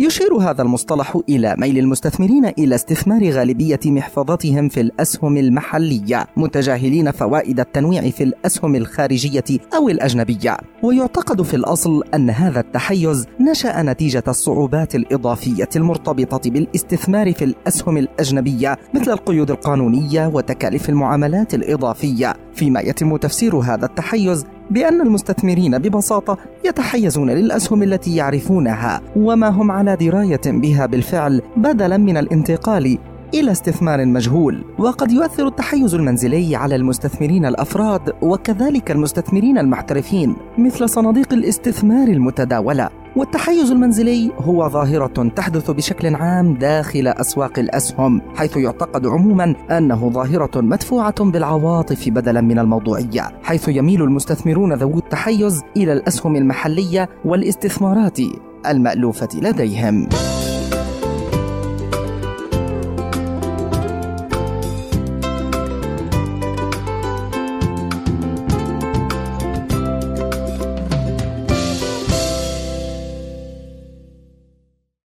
يشير هذا المصطلح إلى ميل المستثمرين إلى استثمار غالبية محفظتهم في الأسهم المحلية متجاهلين فوائد التنويع في الأسهم الخارجية أو الأجنبية. ويعتقد في الأصل أن هذا التحيز نشأ نتيجة الصعوبات الإضافية المرتبطة بالاستثمار في الأسهم الأجنبية مثل القيود القانونية وتكاليف المعاملات الإضافية. فيما يتم تفسير هذا التحيز بأن المستثمرين ببساطة يتحيزون للأسهم التي يعرفونها وما هم على دراية بها بالفعل بدلا من الانتقال إلى استثمار مجهول. وقد يؤثر التحيز المنزلي على المستثمرين الأفراد وكذلك المستثمرين المحترفين مثل صناديق الاستثمار المتداولة. والتحيز المنزلي هو ظاهرة تحدث بشكل عام داخل أسواق الأسهم حيث يعتقد عموما أنه ظاهرة مدفوعة بالعواطف بدلا من الموضوعية حيث يميل المستثمرون ذوو التحيز إلى الأسهم المحلية والاستثمارات المألوفة لديهم.